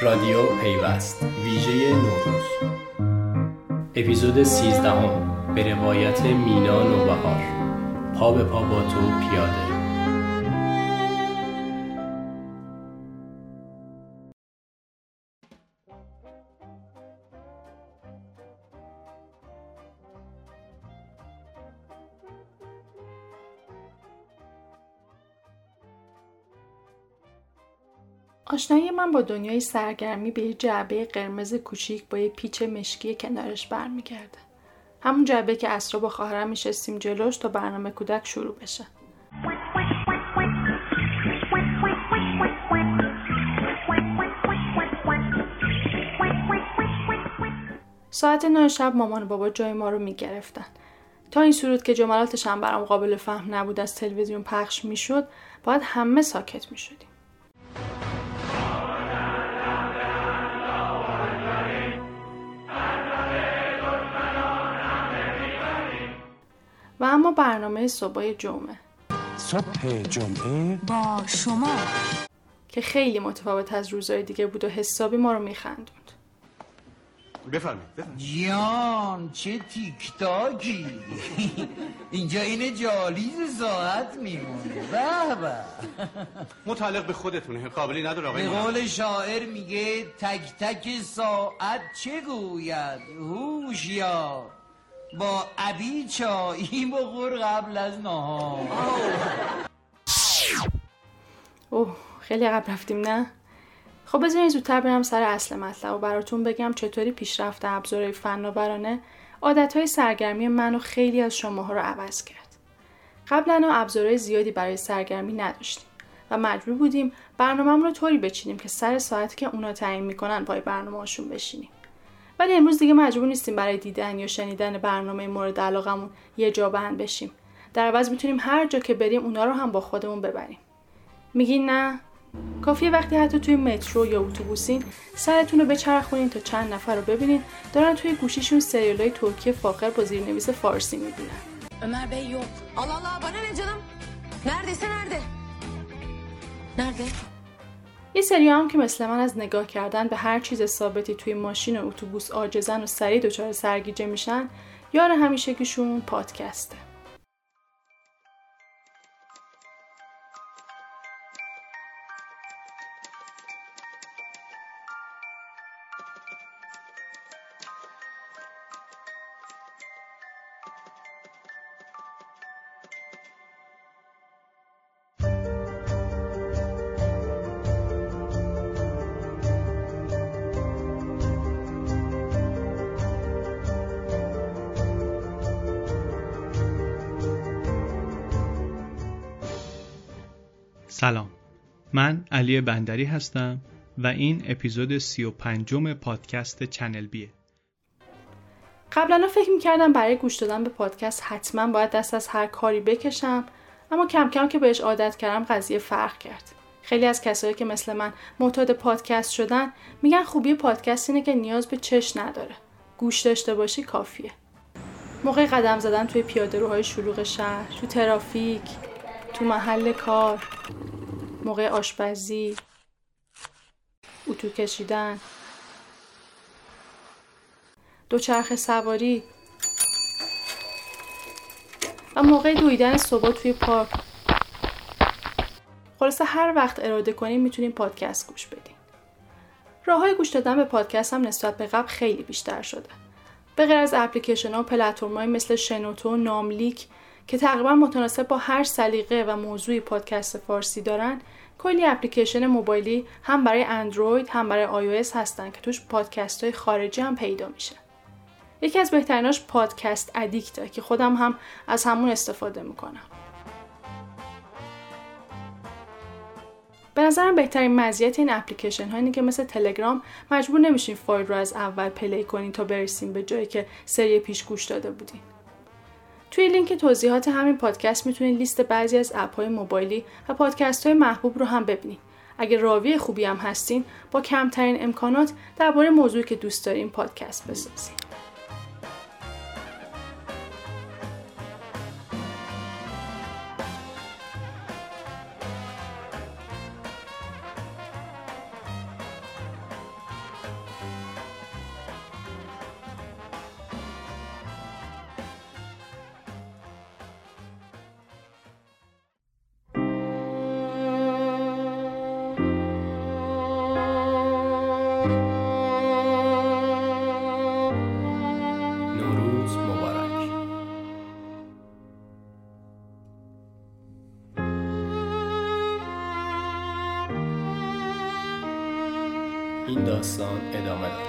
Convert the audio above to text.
رادیو پیوست. ویژه نوروز. اپیزود 13 هم به روایت مینا نوبهار. پا به پا با تو پیاده. آشنایی من با دنیای سرگرمی به یه جعبه قرمز کوچیک با یه پیچ مشکی کنارش برمیگرده. همون جعبه که اسرا با خواهرم میشستیم جلوش تا برنامه کودک شروع بشه. ساعت نه شب مامان و بابا جای ما رو می‌گرفتن. تا این صورت که جملاتش هم برام قابل فهم نبود از تلویزیون پخش می‌شد باید همه ساکت می‌شدیم. اما برنامه صبح جمعه. صبح جمعه با شما. که خیلی متفاوت از روزهای دیگه بود و حسابی ما رو میخندوند. بفرمایید جان چه تیک تاکی اینجا این جالیز ساعت میمونه. به به. متعلق به خودتونه. قابلی نداره آقای به. قول شاعر میگه تک تک ساعت چه گوید؟ هوشیار با ابی چایی بخور قبل از نهار. اوه خیلی عقب رفتیم نه؟ خب بذارین زودتر برم سر اصل مطلب و براتون بگم چطوری پیشرفت ابزارهای فناورانه عادتهای سرگرمی من و خیلی از شماها رو عوض کرد. قبلا ابزارهای زیادی برای سرگرمی نداشتیم و مجبور بودیم برنامه‌مون رو طوری بچینیم که سر ساعتی که اونا تعیین می‌کنن پای برنامه‌هاشون بشینیم. ولی امروز دیگه مجبور نیستیم برای دیدن یا شنیدن برنامه مورد علاقمون یه جا بند بشیم در عوض می‌تونیم هر جا که بریم اونا رو هم با خودمون ببریم میگین نه کافیه وقتی حتی توی مترو یا اتوبوسین سرتون رو بچرخونین تا چند نفر رو ببینین دارن توی گوشیشون سریالای ترکی فاخر با زیرنویس فارسی می‌بینن Ömer Bey yok. Allah Allah bana ne canım? Neredeyse nerede? Nerede? یه سری هم که مثل من از نگاه کردن به هر چیز ثابتی توی ماشین و اتوبوس عاجزن و سریع دچار سرگیجه میشن یار همیشگیشون پادکسته. سلام. من علی بندری هستم و این اپیزود سی و پنجم پادکست چنل بیه. قبلا فکر می‌کردم برای گوش دادن به پادکست حتما باید دست از هر کاری بکشم اما کم کم که بهش عادت کردم قضیه فرق کرد. خیلی از کسایی که مثل من معتاد پادکست شدن میگن خوبی پادکست اینه که نیاز به چش نداره. گوش داشته باشی کافیه. موقع قدم زدن توی پیاده روهای شلوغ شهر تو ترافیک تو محل کار موقع آشپزی اتو کشیدن. دوچرخه سواری. و موقع دویدن صبح توی پارک. خلاصه هر وقت اراده کنیم می‌تونیم پادکست گوش بدیم. راه های گوش دادن به پادکست هم نسبت به قبل خیلی بیشتر شده. به غیر از اپلیکیشن ها و پلتفرم مثل شنوتو ناملیک که تقریبا متناسب با هر سلیقه و موضوعی پادکست فارسی دارن کلی اپلیکیشن موبایلی هم برای اندروید هم برای iOS هستن که توش پادکست های خارجی هم پیدا میشه. یکی از بهتریناش Podcast Addict ه که خودم هم از همون استفاده می‌کنم. به نظرم بهترین مزیت این اپلیکیشن ها اینه که مثل تلگرام مجبور نمیشین فایل رو از اول play کنین تا برسیم به جایی که سری پیش گوش داده بودین. توی لینک توضیحات همین پادکست می‌تونید لیست بعضی از اپ های موبایلی و پادکست های محبوب رو هم ببینید. اگه راوی خوبی هم هستین با کمترین امکانات درباره موضوعی که دوست دارین پادکست بسازین. این داستان ادامه دارد